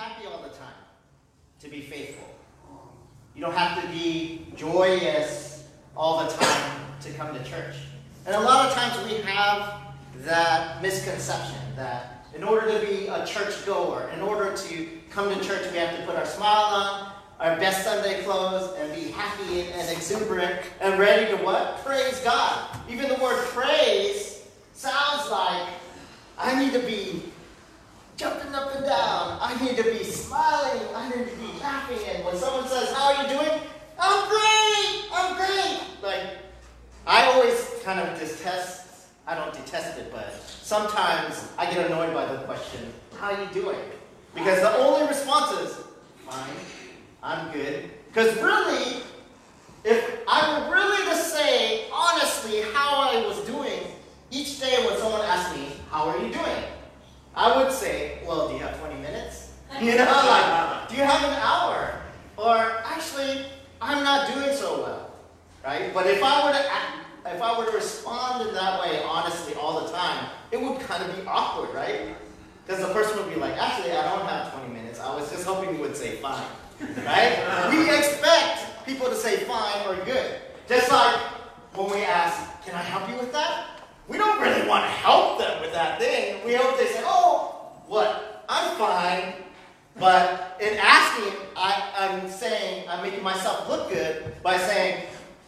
happy all the time to be faithful. You don't have to be joyous all the time to come to church. And a lot of times we have that misconception that in order to be a church goer, in order to come to church, we have to put our smile on, our best Sunday clothes, and be happy and exuberant and ready to what? Praise God. Even the word praise sounds like I need to be jumping up and down. I need to be smiling. I need to be laughing. And when someone says, How are you doing? I'm great. I'm great. Like, I always kind of detest, I don't detest it, but sometimes I get annoyed by the question, How are you doing? Because the only response is, Fine. I'm good. Because really, if I were really to say honestly how I was doing each day when someone asked me, How are you doing? I would say, Well, do you have 20 minutes? You know, like, do you have an hour? Or actually, I'm not doing so well. Right? But if I were to act, if I were to respond in that way honestly all the time, it would kind of be awkward, right? Because the person would be like, actually, I don't have 20 minutes. I was just hoping you would say fine. Right? we expect people to say fine or good. Just like when we ask, can I help you with that? We don't really want to help them with that thing. We hope they say, oh, what? I'm fine. But in asking, I, I'm saying, I'm making myself look good by saying,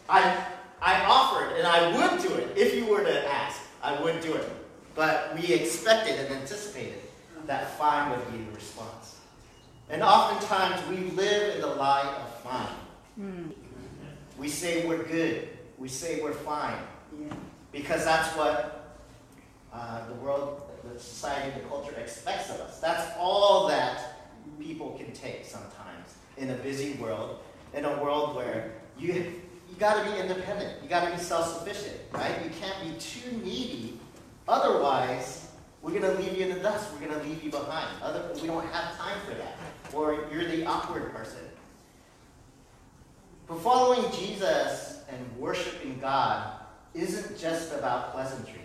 I, I offered and I would do it. If you were to ask, I would do it. But we expected and anticipated that fine would be the response. And oftentimes we live in the lie of fine. Mm. We say we're good. We say we're fine. Yeah. Because that's what uh, the world, the society, the culture expects of us. That's all that people can take sometimes in a busy world, in a world where you, you got to be independent. You got to be self-sufficient, right? You can't be too needy. Otherwise, we're going to leave you in the dust. We're going to leave you behind. Other, we don't have time for that or you're the awkward person. But following Jesus and worshiping God isn't just about pleasantries.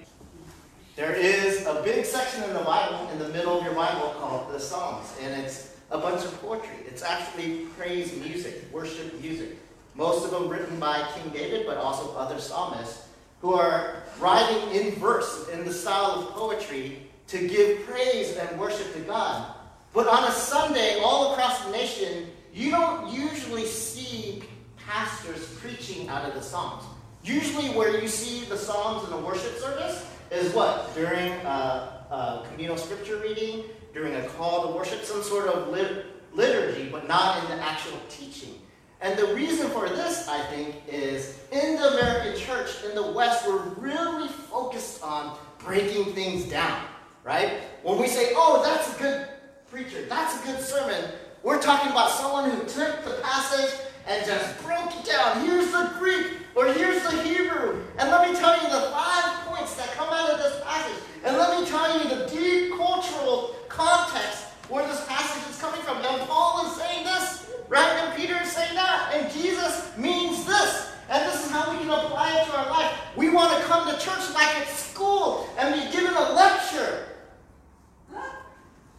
There is a big section in the Bible, in the middle of your Bible, called the Psalms, and it's a bunch of poetry. It's actually praise music, worship music. Most of them written by King David, but also other psalmists who are writing in verse, in the style of poetry, to give praise and worship to God. But on a Sunday, all across the nation, you don't usually see pastors preaching out of the Psalms. Usually, where you see the Psalms in a worship service is what? During a, a communal scripture reading, during a call to worship, some sort of lit- liturgy, but not in the actual teaching. And the reason for this, I think, is in the American church, in the West, we're really focused on breaking things down, right? When we say, oh, that's a good preacher. That's a good sermon. We're talking about someone who took the passage and just broke it down. Here's the Greek, or here's the Hebrew. And let me tell you the five points that come out of this passage. And let me tell you the deep cultural context where this passage is coming from. And Paul is saying this, right? And Peter is saying that. And Jesus means this. And this is how we can apply it to our life. We want to come to church like at school and be given a lecture.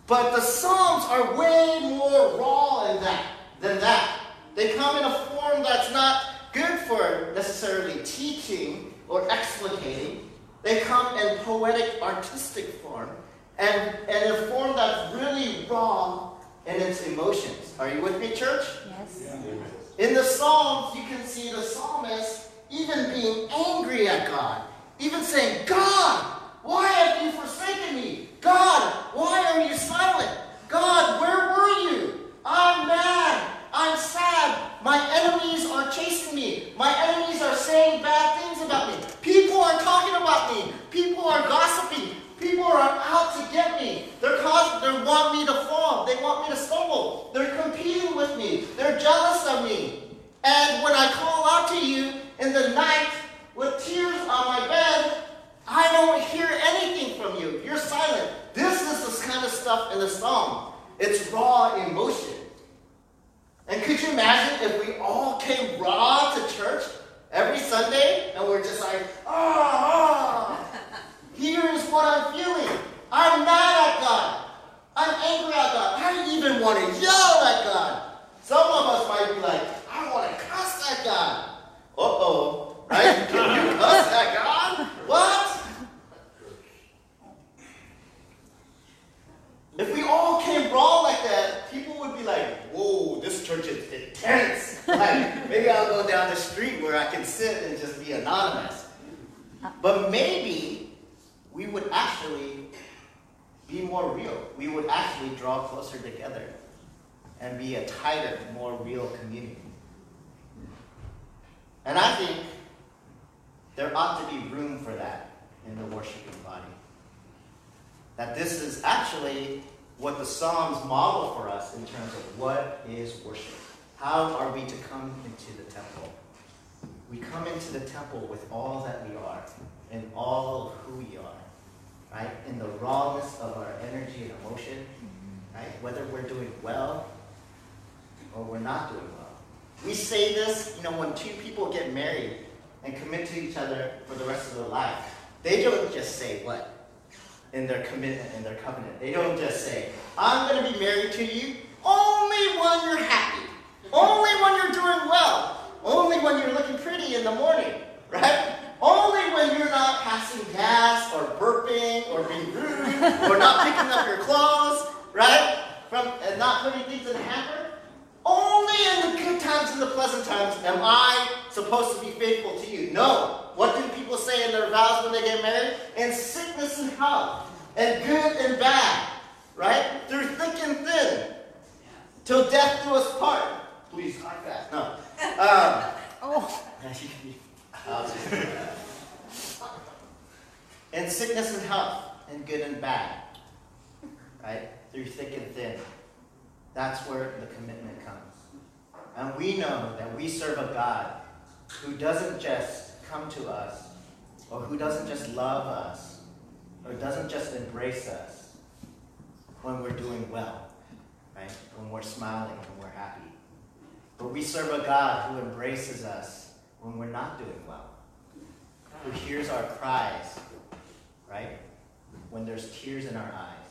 But the Psalms are way more raw in that than that. They come in a form that's not good for necessarily teaching or explicating. They come in poetic, artistic form, and, and in a form that's really raw in its emotions. Are you with me, church? Yes. Yeah. In the Psalms, you can see the psalmist even being angry at God, even saying, God, why have you forsaken me? God, why are you silent? God, where were you? I'm mad. I'm sad. My enemies are chasing me. My enemies are saying bad things about me. People are talking about me. People are gossiping. People are out to get me. They're cause, they want me to fall. They want me to stumble. They're competing with me. They're jealous of me. And when I call out to you in the night with tears on my bed, I don't hear anything from you. You're silent. This is this kind of stuff in the psalm. It's raw emotion. And could you imagine if we all came raw to church every Sunday and we're just like, ah, oh, here's what I'm feeling. I'm mad at God. I'm angry at God. I even even want to yell at God. Some of us might be like, I want to cuss at God. Uh oh. Right? Can you cuss at God? What? If we all came raw like that, people would be like, whoa, this church is intense. Like, maybe Go down the street where I can sit and just be anonymous. But maybe we would actually be more real. We would actually draw closer together and be a tighter, more real community. And I think there ought to be room for that in the worshiping body. That this is actually what the Psalms model for us in terms of what is worship. How are we to come into the temple? We come into the temple with all that we are and all of who we are, right? In the rawness of our energy and emotion, right? Whether we're doing well or we're not doing well. We say this, you know, when two people get married and commit to each other for the rest of their life, they don't just say what? In their commitment, in their covenant. They don't just say, I'm going to be married to you only when you're happy, only when you're doing well, only when you're looking pretty in the morning, right? Only when you're not passing gas or burping or being rude or not picking up your clothes, right? From and not putting things in the hamper. Only in the good times and the pleasant times am I supposed to be faithful to you. No. What do people say in their vows when they get married? In sickness and health, and good and bad, right? Through thick and thin, till death do us part. Please, high fast. No. Um, Oh, and sickness and health, and good and bad, right? Through thick and thin. That's where the commitment comes. And we know that we serve a God who doesn't just come to us, or who doesn't just love us, or doesn't just embrace us when we're doing well, right? When we're smiling, when we're happy. But we serve a God who embraces us when we're not doing well, who hears our cries, right? When there's tears in our eyes,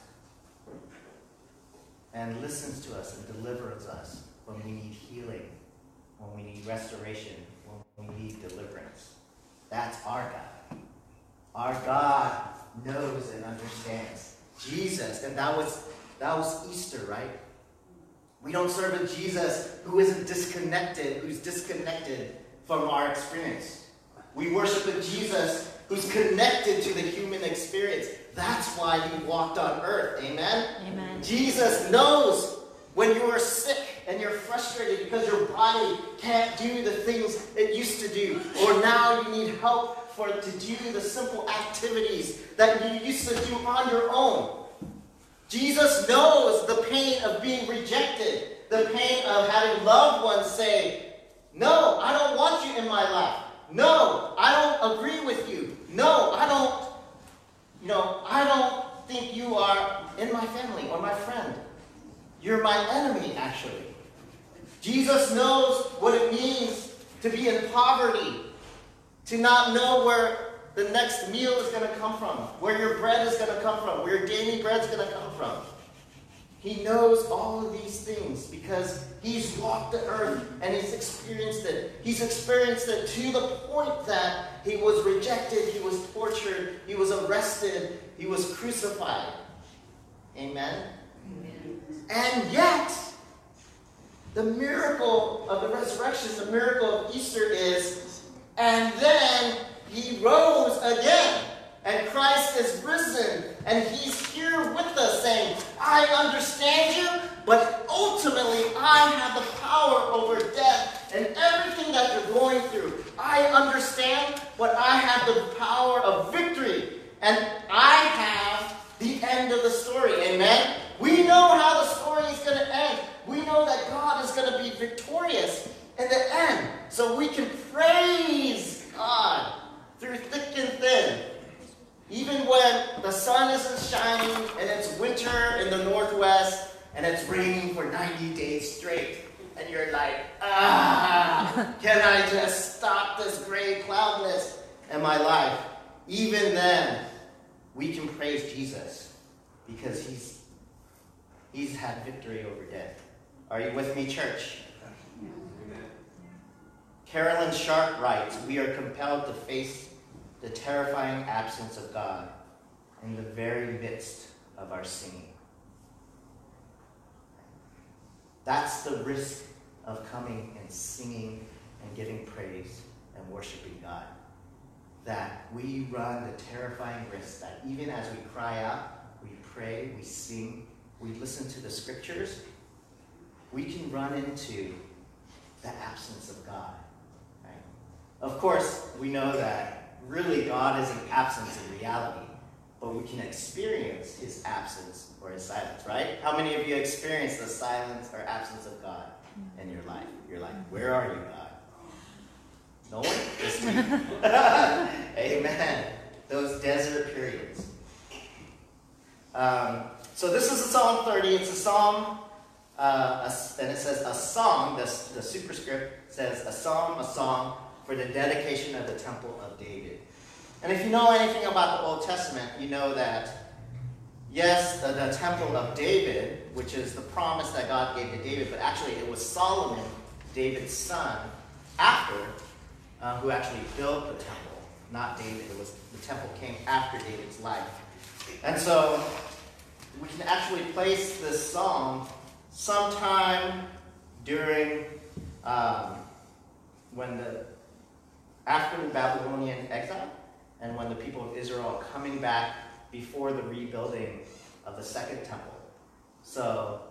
and listens to us and delivers us when we need healing, when we need restoration, when we need deliverance. That's our God. Our God knows and understands. Jesus, and that was that was Easter, right? We don't serve a Jesus who isn't disconnected, who's disconnected from our experience. We worship a Jesus who's connected to the human experience. That's why he walked on earth. Amen? amen. Jesus knows when you are sick and you're frustrated because your body can't do the things it used to do, or now you need help for to do the simple activities that you used to do on your own. Jesus knows the pain of being rejected, the pain of having loved ones say, No, I don't want you in my life. No, I don't agree with you. No, I don't, you know, I don't think you are in my family or my friend. You're my enemy, actually. Jesus knows what it means to be in poverty, to not know where the next meal is going to come from, where your bread is going to come from, where your daily bread is going to come from. He knows all of these things because he's walked the earth and he's experienced it. He's experienced it to the point that he was rejected, he was tortured, he was arrested, he was crucified. Amen? Amen. And yet, the miracle of the resurrection, the miracle of Easter is, and then he rose again. And Christ is risen. And he's here with us saying, I understand you, but ultimately I have the power over death and everything that you're going through. I understand, but I have the power of victory. And I have the end of the story. Amen? We know how the story is going to end. We know that God is going to be victorious in the end. So we can praise God through thick and thin. Even when the sun isn't shining and it's winter in the northwest and it's raining for 90 days straight. And you're like, ah, can I just stop this gray cloudness in my life? Even then, we can praise Jesus because he's He's had victory over death. Are you with me, church? Carolyn Sharp writes We are compelled to face the terrifying absence of God in the very midst of our singing. That's the risk of coming and singing and giving praise and worshiping God. That we run the terrifying risk that even as we cry out, we pray, we sing, we listen to the scriptures, we can run into the absence of God. Right? Of course, we know that really God is an absence in reality, but we can experience his absence or his silence, right? How many of you experience the silence or absence of God in your life? You're like, where are you, God? No one? Just me. Amen. Those desert periods. Um, so this is a Psalm 30. It's a psalm, uh, a, and it says a song. The, the superscript says a psalm, a song for the dedication of the temple of David. And if you know anything about the Old Testament, you know that yes, the, the temple of David, which is the promise that God gave to David, but actually it was Solomon, David's son, after, uh, who actually built the temple, not David. It was the temple came after David's life. And so we can actually place this song sometime during um, when the after the Babylonian exile and when the people of Israel are coming back before the rebuilding of the second temple. So,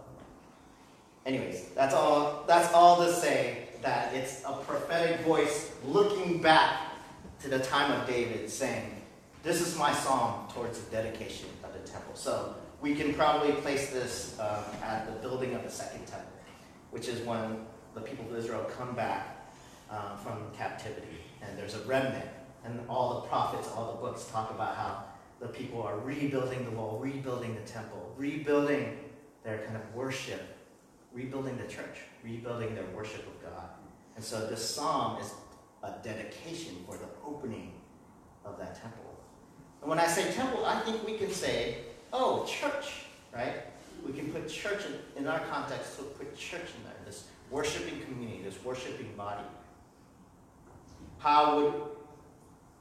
anyways, that's all. That's all to say that it's a prophetic voice looking back to the time of David, saying, "This is my song towards the dedication of the temple." So we can probably place this um, at the building of the second temple, which is when the people of Israel come back um, from captivity, and there's a remnant, and all the prophets, all the books talk about how the people are rebuilding the wall, rebuilding the temple, rebuilding their kind of worship, rebuilding the church, rebuilding their worship of God. And so this psalm is a dedication for the opening of that temple. And when I say temple, I think we can say, oh, church, right? We can put church in, in our context, so put church in there, this worshiping community, this worshiping body. How would,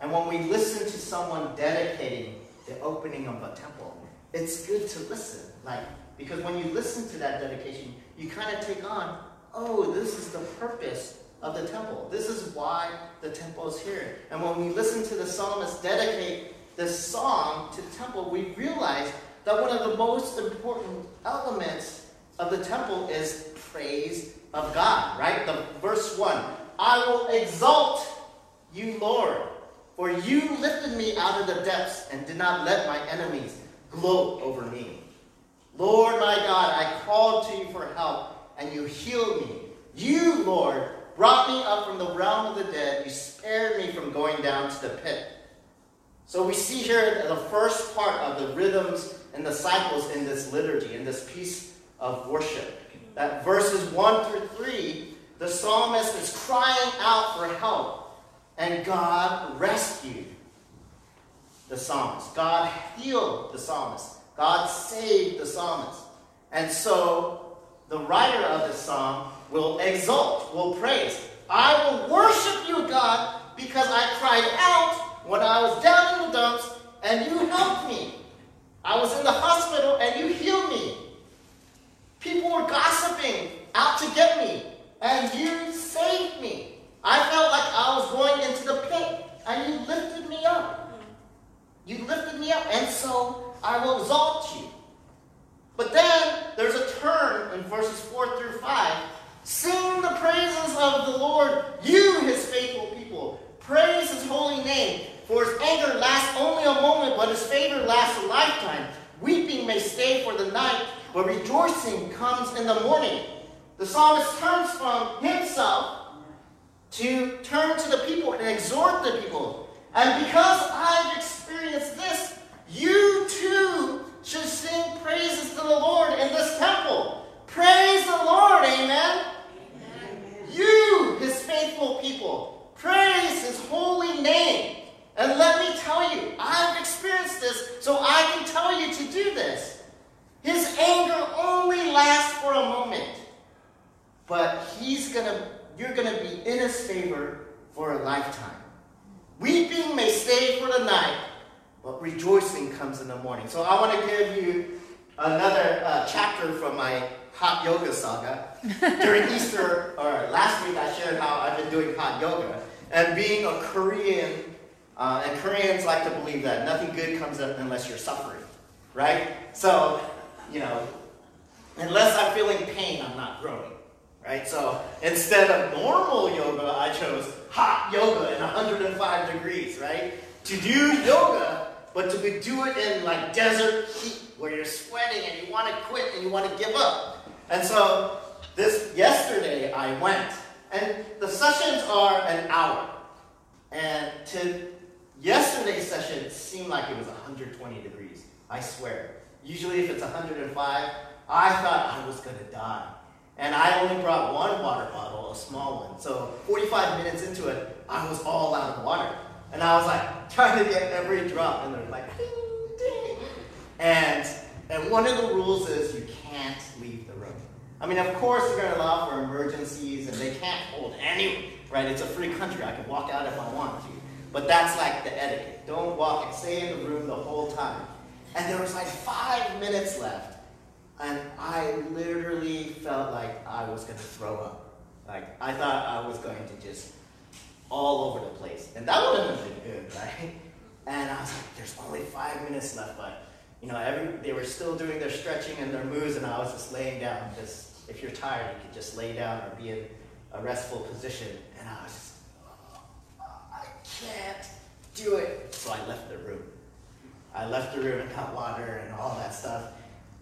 and when we listen to someone dedicating the opening of a temple, it's good to listen. Like, because when you listen to that dedication, you kind of take on, oh, this is the purpose of the temple. This is why the temple is here. And when we listen to the psalmist dedicate this song to the temple, we realize that one of the most important elements of the temple is praise of God, right? The verse 1 I will exalt you, Lord, for you lifted me out of the depths and did not let my enemies gloat over me. Lord my God, I called to you for help, and you healed me. You, Lord, brought me up from the realm of the dead. You spared me from going down to the pit. So we see here the first part of the rhythms and the cycles in this liturgy, in this piece of worship. That verses 1 through 3, the psalmist is crying out for help, and God rescued the psalmist. God healed the psalmist. God saved the psalmist. And so the writer of this psalm will exult, will praise. I will worship you, God, because I cried out when I was down in the dumps and you helped me. I was in the hospital and you healed me. People were gossiping out to get me and you saved me. I felt like I was going into the pit and you lifted me up. You lifted me up and so I will exalt you. But then there's a turn in verses 4 through 5. Sing the praises of the Lord, you, his faithful people. Praise his holy name. For his anger lasts only a moment, but his favor lasts a lifetime. Weeping may stay for the night, but rejoicing comes in the morning. The psalmist turns from himself to turn to the people and exhort the people. And because I've experienced this, you too should sing praises to the Lord in this temple. Praise the Lord, amen. amen. You, his faithful people, praise his holy name. And let me tell you, I've experienced this, so I can tell you to do this. His anger only lasts for a moment, but he's gonna, you're gonna be in his favor for a lifetime. Weeping may stay for the night, but rejoicing comes in the morning. So I want to give you another uh, chapter from my hot yoga saga. During Easter, or last week, I shared how I've been doing hot yoga. And being a Korean, uh, and Koreans like to believe that nothing good comes up unless you're suffering, right? So, you know, unless I'm feeling pain, I'm not growing, right? So instead of normal yoga, I chose hot yoga in 105 degrees, right? To do yoga, but to do it in like desert heat where you're sweating and you want to quit and you want to give up. And so this yesterday I went, and the sessions are an hour. And to yesterday's session seemed like it was 120 degrees. I swear. Usually if it's 105, I thought I was gonna die. And I only brought one water bottle, a small one. So 45 minutes into it, I was all out of water. And I was like trying to get every drop, and they're like, ding, ding. And and one of the rules is you can't leave the room. I mean, of course, they're going to allow for emergencies, and they can't hold anyone, Right? It's a free country. I can walk out if I want to. But that's like the etiquette. Don't walk and stay in the room the whole time. And there was like five minutes left, and I literally felt like I was to throw up. Like I thought I was going to just all over the place, and that wouldn't have been good, right? And I was like, "There's only five minutes left," but you know, every, they were still doing their stretching and their moves, and I was just laying down. Just if you're tired, you could just lay down or be in a restful position. And I was oh, I can't do it. So I left the room. I left the room and got water and all that stuff.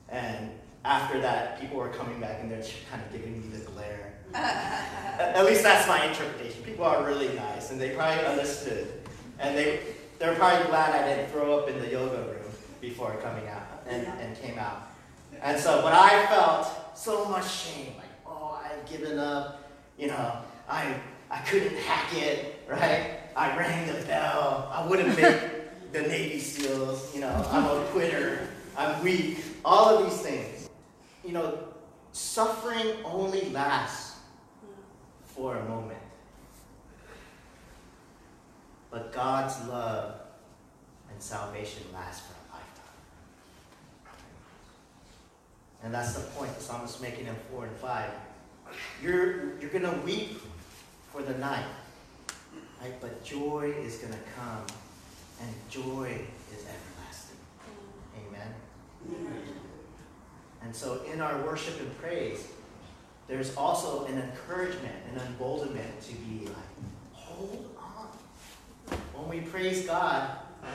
And after that, people were coming back and they're kind of giving me the glare. At least that's my interpretation. People are really nice and they probably understood. And they, they're probably glad I didn't throw up in the yoga room before coming out and, and came out. And so, but I felt so much shame, like, oh, I've given up, you know, I, I couldn't hack it, right? I rang the bell, I wouldn't make the Navy SEALs, you know, I'm a quitter, I'm weak, all of these things. You know, suffering only lasts for a moment. But God's love and salvation lasts lifetime. And that's the point the psalmist making in 4 and 5. You're, you're going to weep for the night, right? but joy is going to come, and joy is everlasting. Amen? Amen? And so in our worship and praise, there's also an encouragement, an emboldenment to be like, hold on. When we praise God,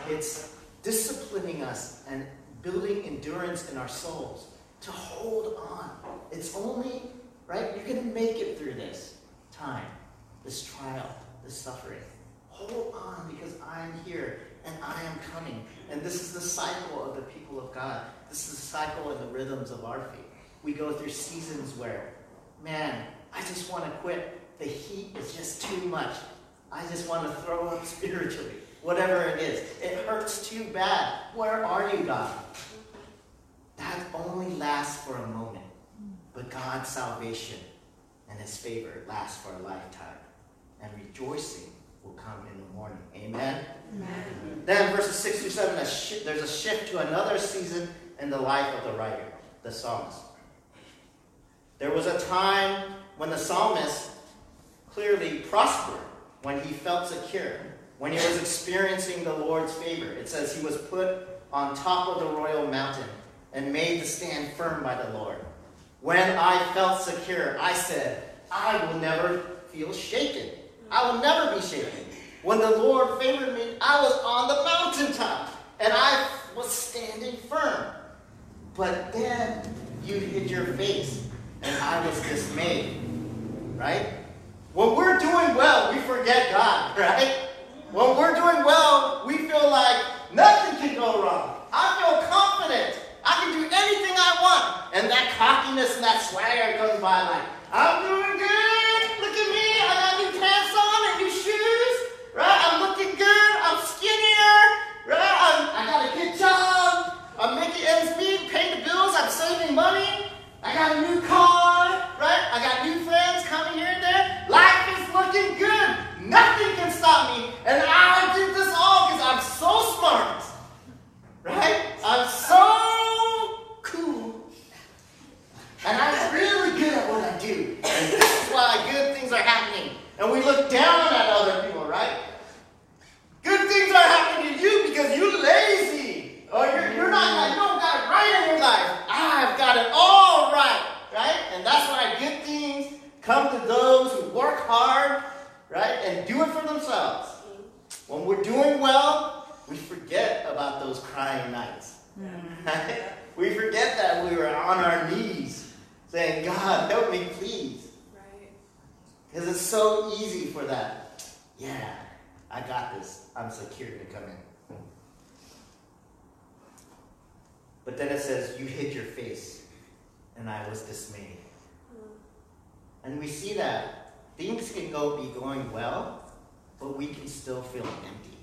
it's disciplining us and building endurance in our souls to hold on. It's only, right? You're going to make it through this time, this trial, this suffering. Hold on because I'm here and I am coming. And this is the cycle of the people of God. This is the cycle and the rhythms of our feet. We go through seasons where, man, I just want to quit. The heat is just too much. I just want to throw up spiritually. Whatever it is. It hurts too bad. Where are you, God? that only lasts for a moment. But God's salvation and his favor lasts for a lifetime. And rejoicing will come in the morning. Amen? Amen. Then verses 6 through 7, a sh- there's a shift to another season in the life of the writer, the psalmist. There was a time when the psalmist clearly prospered, when he felt secure, when he was experiencing the Lord's favor. It says he was put on top of the royal mountain and made to stand firm by the Lord. When I felt secure, I said, I will never feel shaken. I will never be shaken. When the Lord favored me, I was on the mountaintop and I was standing firm. But then you hid your face and I was dismayed. Right? When we're doing well, we forget God, right? When we're doing well, we feel like nothing can go wrong. I feel confident. I can do anything I want. And that cockiness and that swagger comes by like, I'm doing good. money. I got a new car, right? I got new friends coming here and there. Life is looking good. Nothing can stop me. And I did this all because I'm so smart, right? I'm so cool. And I'm really good at what I do. And this is why good things are happening. And we look down at other people, right? Good things are happening to you because you're lazy. Or you're, you're not, like, don't got it right hard, right? And do it for themselves. When we're doing well, we forget about those crying nights. Right? Mm-hmm. We forget that we were on our knees saying, God, help me, please. Right. Because it's so easy for that. Yeah, I got this. I'm secure to come in. But then it says, You hid your face, and I was dismayed. Mm. And we see that things can go be going well, but we can still feel empty.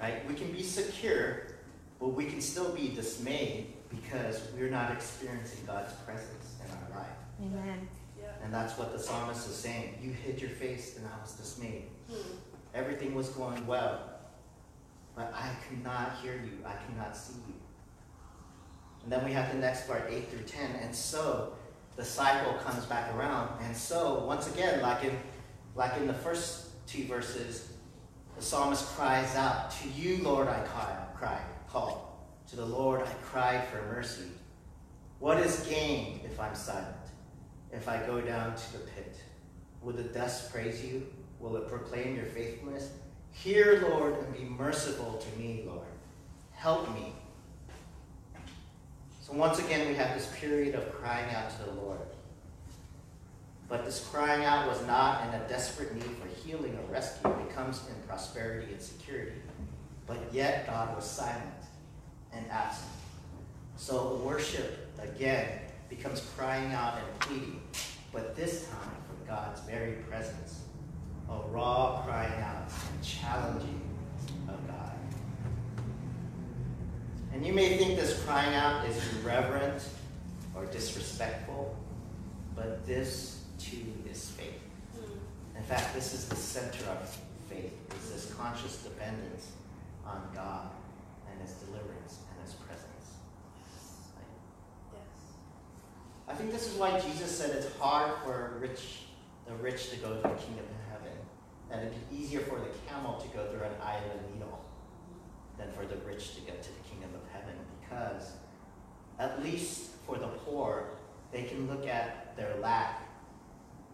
Right? We can be secure, but we can still be dismayed because we're not experiencing God's presence in our life. Amen. Yeah. And that's what the psalmist is saying. You hid your face, and I was dismayed. Hmm. Everything was going well, but I could not hear you. I could not see you. And then we have the next part, 8 through 10. And so the cycle comes back around. And so, once again, like in, like in the first two verses, the psalmist cries out, To you, Lord, I cry, cry, call. To the Lord I cried for mercy. What is gained if I'm silent? If I go down to the pit? Will the dust praise you? Will it proclaim your faithfulness? Hear, Lord, and be merciful to me, Lord. Help me. Once again, we have this period of crying out to the Lord. But this crying out was not in a desperate need for healing or rescue. It comes in prosperity and security. But yet, God was silent and absent. So worship, again, becomes crying out and pleading, but this time for God's very presence. A raw crying out and challenging of God. And you may think this crying out is irreverent or disrespectful, but this too is faith. Hmm. In fact, this is the center of faith, is this conscious dependence on God and his deliverance and his presence. Yes. I think this is why Jesus said it's hard for rich, the rich to go to the kingdom of heaven, and it'd be easier for the camel to go through an eye of a needle than for the rich to get to the kingdom of heaven, because at least for the poor, they can look at their lack.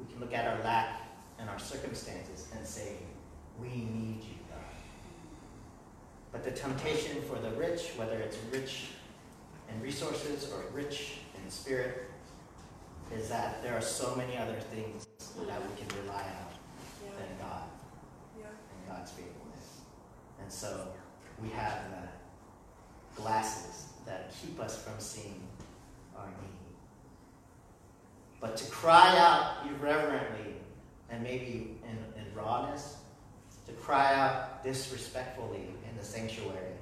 We can look at our lack and our circumstances and say, "We need you, God." But the temptation for the rich, whether it's rich in resources or rich in spirit, is that there are so many other things that we can rely on Yeah. than God Yeah. and God's faithfulness. And so we have the glasses that keep us from seeing our need. But to cry out irreverently and maybe in, in rawness, to cry out disrespectfully in the sanctuary,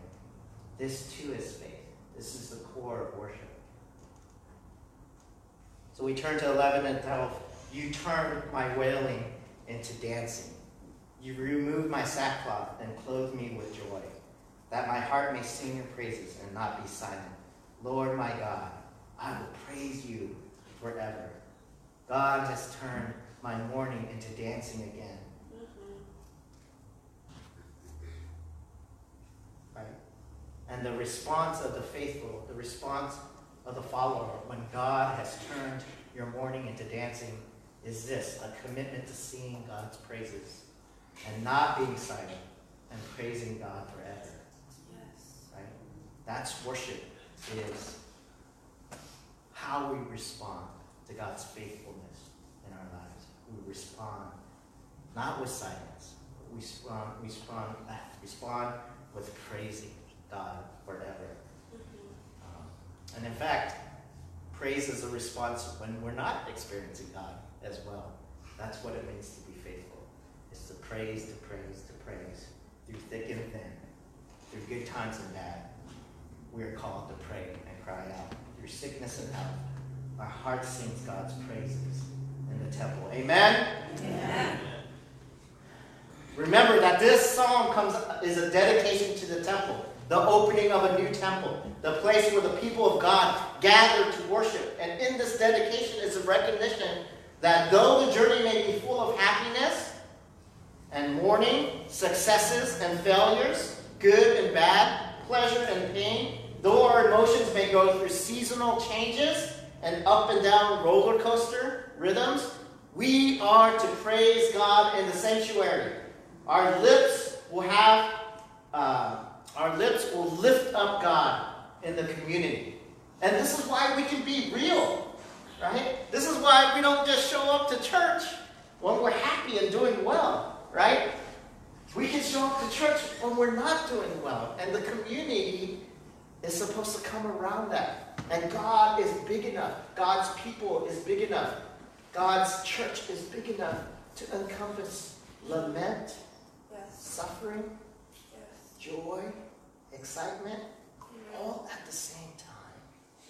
this too is faith. This is the core of worship. So we turn to 11 and 12. You turned my wailing into dancing. You remove my sackcloth and clothe me with joy, that my heart may sing your praises and not be silent. Lord my God, I will praise you forever. God has turned my mourning into dancing again. Right? And the response of the faithful, the response of the follower, when God has turned your mourning into dancing, is this a commitment to singing God's praises and not being silent and praising God forever. That's worship, is how we respond to God's faithfulness in our lives. We respond not with silence, we respond, respond, respond with praising God forever. Um, and in fact, praise is a response when we're not experiencing God as well. That's what it means to be faithful. It's to praise, to praise, to praise through thick and thin, through good times and bad. We are called to pray and cry out through sickness and health. Our heart sings God's praises in the temple. Amen. Amen. Remember that this psalm comes is a dedication to the temple. the opening of a new temple, the place where the people of God gather to worship. And in this dedication is a recognition that though the journey may be full of happiness and mourning, successes and failures, good and bad, pleasure and pain, though our emotions may go through seasonal changes and up and down roller coaster rhythms, we are to praise God in the sanctuary. Our lips will have, uh, our lips will lift up God in the community. And this is why we can be real, right? This is why we don't just show up to church when we're happy and doing well, right? We can show up to church when we're not doing well. And the community is supposed to come around that. And God is big enough. God's people is big enough. God's church is big enough to encompass lament, Yes. suffering, Yes. joy, excitement, Amen. all at the same time,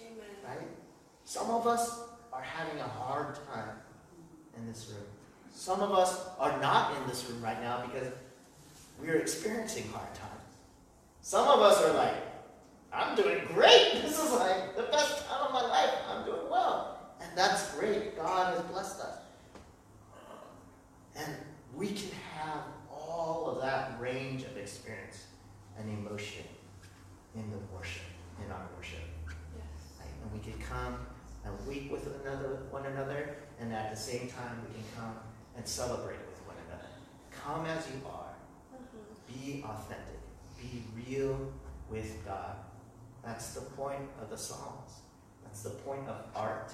Amen. right? Some of us are having a hard time in this room. Some of us are not in this room right now because we're experiencing hard times. Some of us are like, I'm doing great. This is like the best time of my life. I'm doing well. And that's great. God has blessed us. And we can have all of that range of experience and emotion in the worship, in our worship. Yes. Right? And we can come and weep with another, one another, and at the same time we can come and celebrate with one another. Come as you are. Mhm. Be authentic. Be real with God. That's the point of the Psalms. That's the point of art.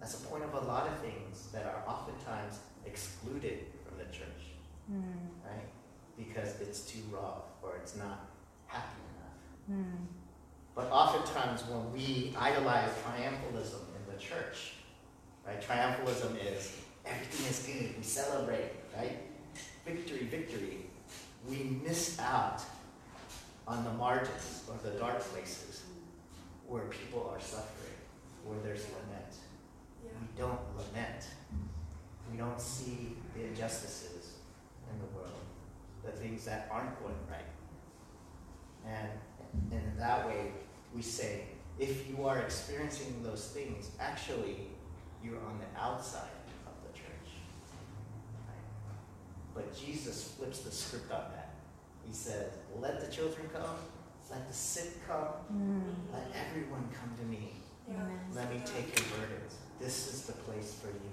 That's the point of a lot of things that are oftentimes excluded from the church, hmm. right? Because it's too raw or it's not happy enough. Hmm. But oftentimes when we idolize triumphalism in the church, right? Triumphalism is everything is good, we celebrate, right? Victory, victory. We miss out on the margins or the dark places where people are suffering, where there's lament. Yeah. We don't lament. We don't see the injustices in the world, the things that aren't going right. And, and in that way, we say, if you are experiencing those things, actually, you're on the outside of the church. Right? But Jesus flips the script on that. He says, let the children come, let the sick come, mm. let everyone come to me. Yeah. Let me take your burdens. This is the place for you.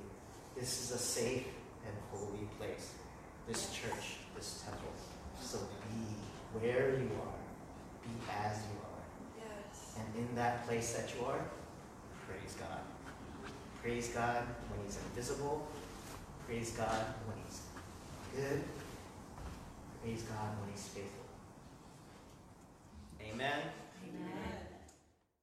This is a safe and holy place. This church, this temple. So be where you are. Be as you are. Yes. And in that place that you are, praise God. Praise God when He's invisible. Praise God when He's good. Praise God when He's faithful. Amen.